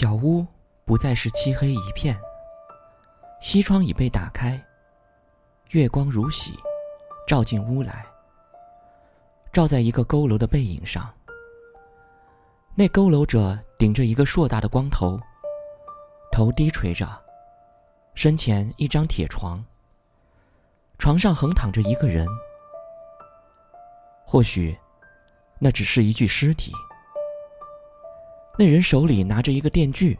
小屋不再是漆黑一片，西窗已被打开，月光如洗，照进屋来，照在一个佝偻的背影上。那佝偻者顶着一个硕大的光头，头低垂着，身前一张铁床，床上横躺着一个人，或许那只是一具尸体。那人手里拿着一个电锯，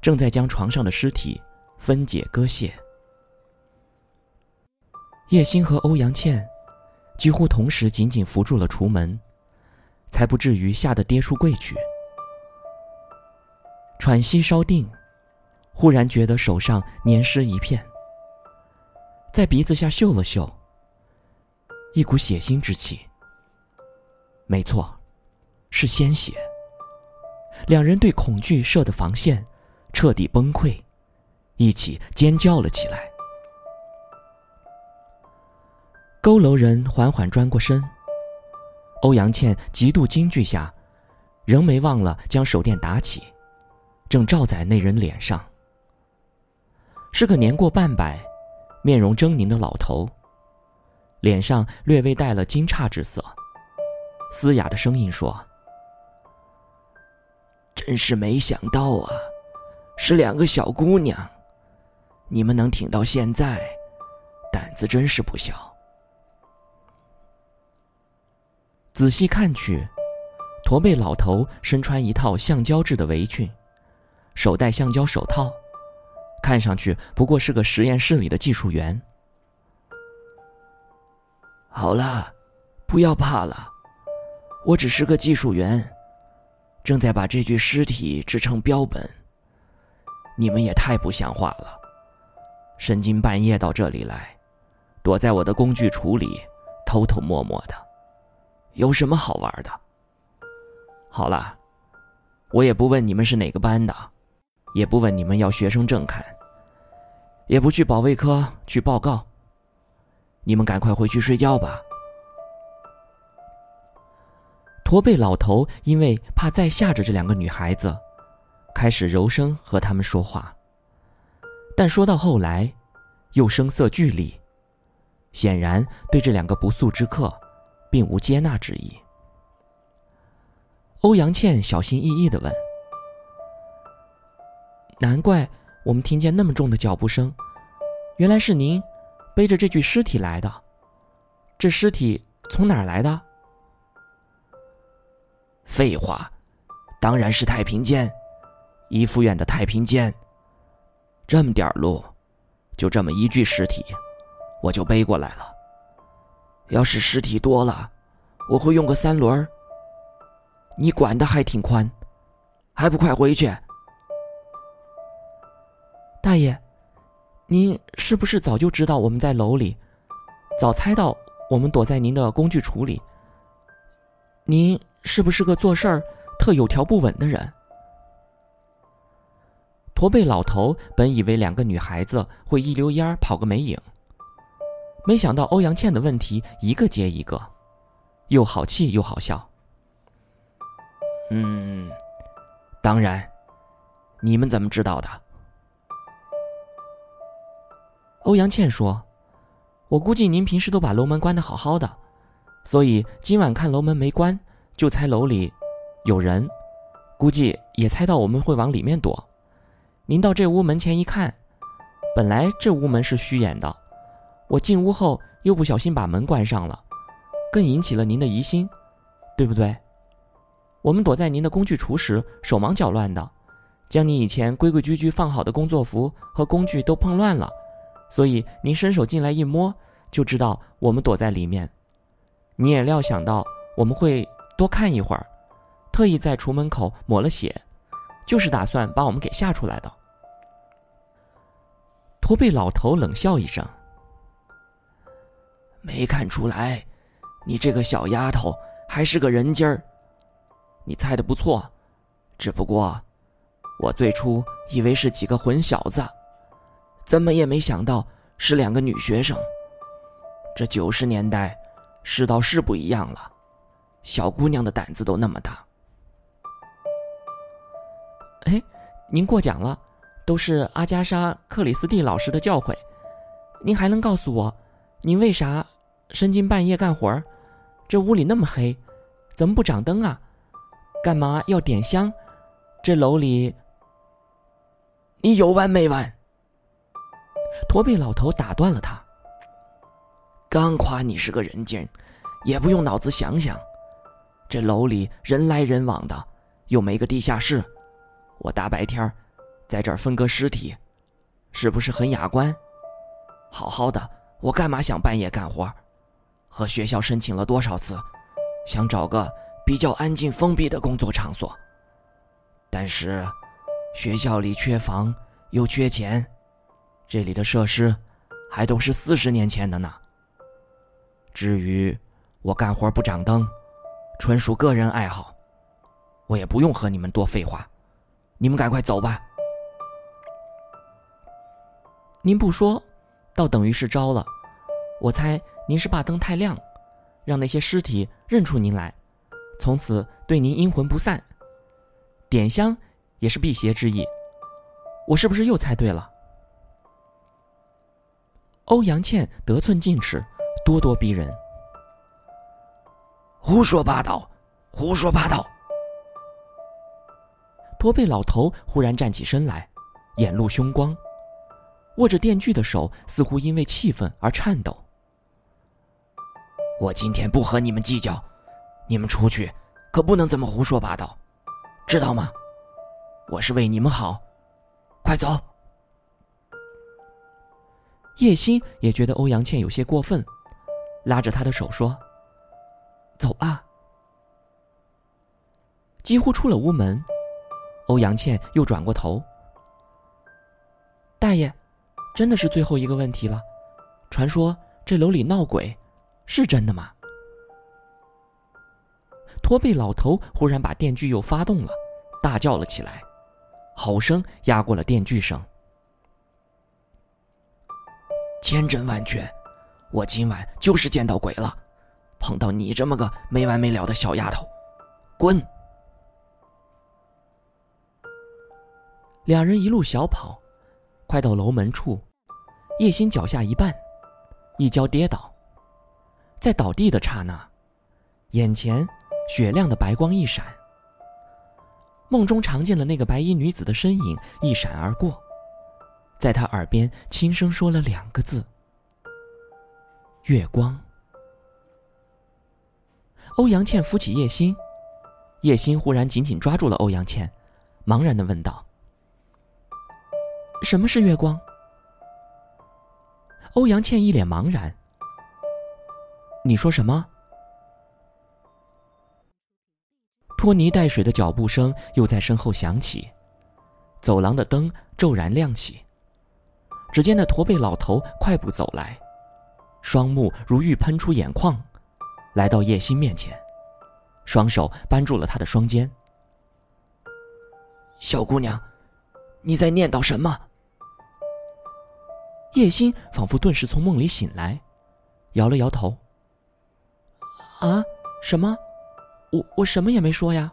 正在将床上的尸体分解割卸。叶星和欧阳倩几乎同时紧紧扶住了橱门，才不至于吓得跌出柜去。喘息稍定，忽然觉得手上黏湿一片，在鼻子下嗅了嗅，一股血腥之气。没错，是鲜血。两人对恐惧设的防线彻底崩溃，一起尖叫了起来。佝偻人缓缓转过身，欧阳倩极度惊惧下，仍没忘了将手电打起，正照在那人脸上。是个年过半百、面容狰狞的老头，脸上略微带了惊诧之色，嘶哑的声音说。真是没想到啊，是两个小姑娘，你们能挺到现在，胆子真是不小。仔细看去，驼背老头身穿一套橡胶制的围裙，手戴橡胶手套，看上去不过是个实验室里的技术员。好了，不要怕了，我只是个技术员。正在把这具尸体制成标本。你们也太不像话了，深更半夜到这里来，躲在我的工具橱里，偷偷摸摸的，有什么好玩的？好了，我也不问你们是哪个班的，也不问你们要学生证看，也不去保卫科去报告。你们赶快回去睡觉吧。驼背老头因为怕再吓着这两个女孩子，开始柔声和他们说话。但说到后来，又声色俱厉，显然对这两个不速之客，并无接纳之意。欧阳倩小心翼翼的问：“难怪我们听见那么重的脚步声，原来是您背着这具尸体来的。这尸体从哪儿来的？”废话，当然是太平间，怡福院的太平间。这么点路，就这么一具尸体，我就背过来了。要是尸体多了，我会用个三轮你管的还挺宽，还不快回去？大爷，您是不是早就知道我们在楼里，早猜到我们躲在您的工具橱里？您？是不是个做事儿特有条不紊的人？驼背老头本以为两个女孩子会一溜烟儿跑个没影，没想到欧阳倩的问题一个接一个，又好气又好笑。嗯，当然，你们怎么知道的？欧阳倩说：“我估计您平时都把楼门关的好好的，所以今晚看楼门没关。”就猜楼里有人，估计也猜到我们会往里面躲。您到这屋门前一看，本来这屋门是虚掩的，我进屋后又不小心把门关上了，更引起了您的疑心，对不对？我们躲在您的工具橱时手忙脚乱的，将你以前规规矩矩放好的工作服和工具都碰乱了，所以您伸手进来一摸就知道我们躲在里面。你也料想到我们会。多看一会儿，特意在厨门口抹了血，就是打算把我们给吓出来的。驼背老头冷笑一声：“没看出来，你这个小丫头还是个人精儿。你猜的不错，只不过我最初以为是几个混小子，怎么也没想到是两个女学生。这九十年代，世道是不一样了。”小姑娘的胆子都那么大，哎，您过奖了，都是阿加莎·克里斯蒂老师的教诲。您还能告诉我，您为啥深更半夜干活儿？这屋里那么黑，怎么不掌灯啊？干嘛要点香？这楼里……你有完没完？驼背老头打断了他。刚夸你是个人精，也不用脑子想想。这楼里人来人往的，又没个地下室，我大白天在这儿分割尸体，是不是很雅观？好好的，我干嘛想半夜干活？和学校申请了多少次，想找个比较安静封闭的工作场所。但是，学校里缺房又缺钱，这里的设施还都是四十年前的呢。至于我干活不掌灯，纯属个人爱好，我也不用和你们多废话，你们赶快走吧。您不说，倒等于是招了。我猜您是怕灯太亮，让那些尸体认出您来，从此对您阴魂不散。点香也是辟邪之意，我是不是又猜对了？欧阳倩得寸进尺。咄咄逼人，胡说八道，胡说八道！驼背老头忽然站起身来，眼露凶光，握着电锯的手似乎因为气愤而颤抖。我今天不和你们计较，你们出去可不能这么胡说八道，知道吗？我是为你们好，快走！叶欣也觉得欧阳倩有些过分。拉着他的手说：“走吧。”几乎出了屋门，欧阳倩又转过头：“大爷，真的是最后一个问题了。传说这楼里闹鬼，是真的吗？”驼背老头忽然把电锯又发动了，大叫了起来，吼声压过了电锯声：“千真万确！”我今晚就是见到鬼了，碰到你这么个没完没了的小丫头，滚！两人一路小跑，快到楼门处，叶心脚下一绊，一跤跌倒，在倒地的刹那，眼前雪亮的白光一闪，梦中常见的那个白衣女子的身影一闪而过，在他耳边轻声说了两个字。月光。欧阳倩扶起叶心，叶心忽然紧紧抓住了欧阳倩，茫然的问道：“什么是月光？”欧阳倩一脸茫然：“你说什么？”拖泥带水的脚步声又在身后响起，走廊的灯骤然亮起，只见那驼背老头快步走来。双目如欲喷出眼眶，来到叶心面前，双手扳住了她的双肩。小姑娘，你在念叨什么？叶心仿佛顿时从梦里醒来，摇了摇头。啊，什么？我我什么也没说呀。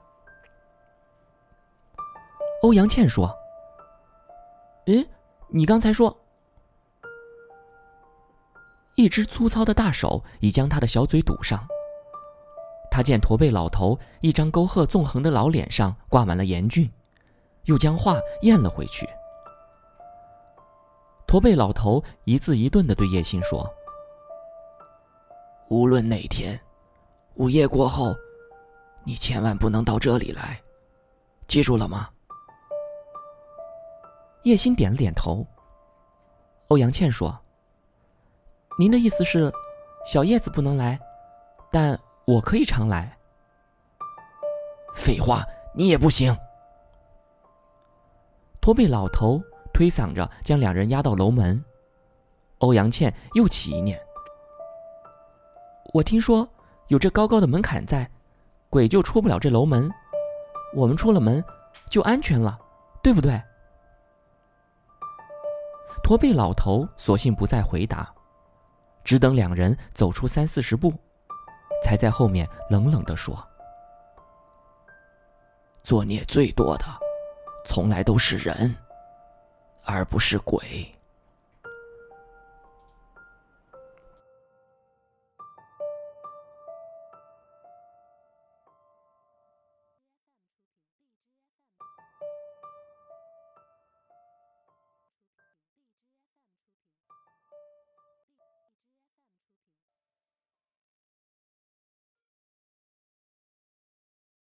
欧阳倩说：“嗯，你刚才说。”一只粗糙的大手已将他的小嘴堵上。他见驼背老头一张沟壑纵横的老脸上挂满了严峻，又将话咽了回去。驼背老头一字一顿的对叶心说：“无论哪天，午夜过后，你千万不能到这里来，记住了吗？”叶心点了点头。欧阳倩说。您的意思是，小叶子不能来，但我可以常来。废话，你也不行。驼背老头推搡着将两人压到楼门。欧阳倩又起一念：我听说有这高高的门槛在，鬼就出不了这楼门。我们出了门就安全了，对不对？驼背老头索性不再回答。只等两人走出三四十步，才在后面冷冷地说：“作孽最多的，从来都是人，而不是鬼。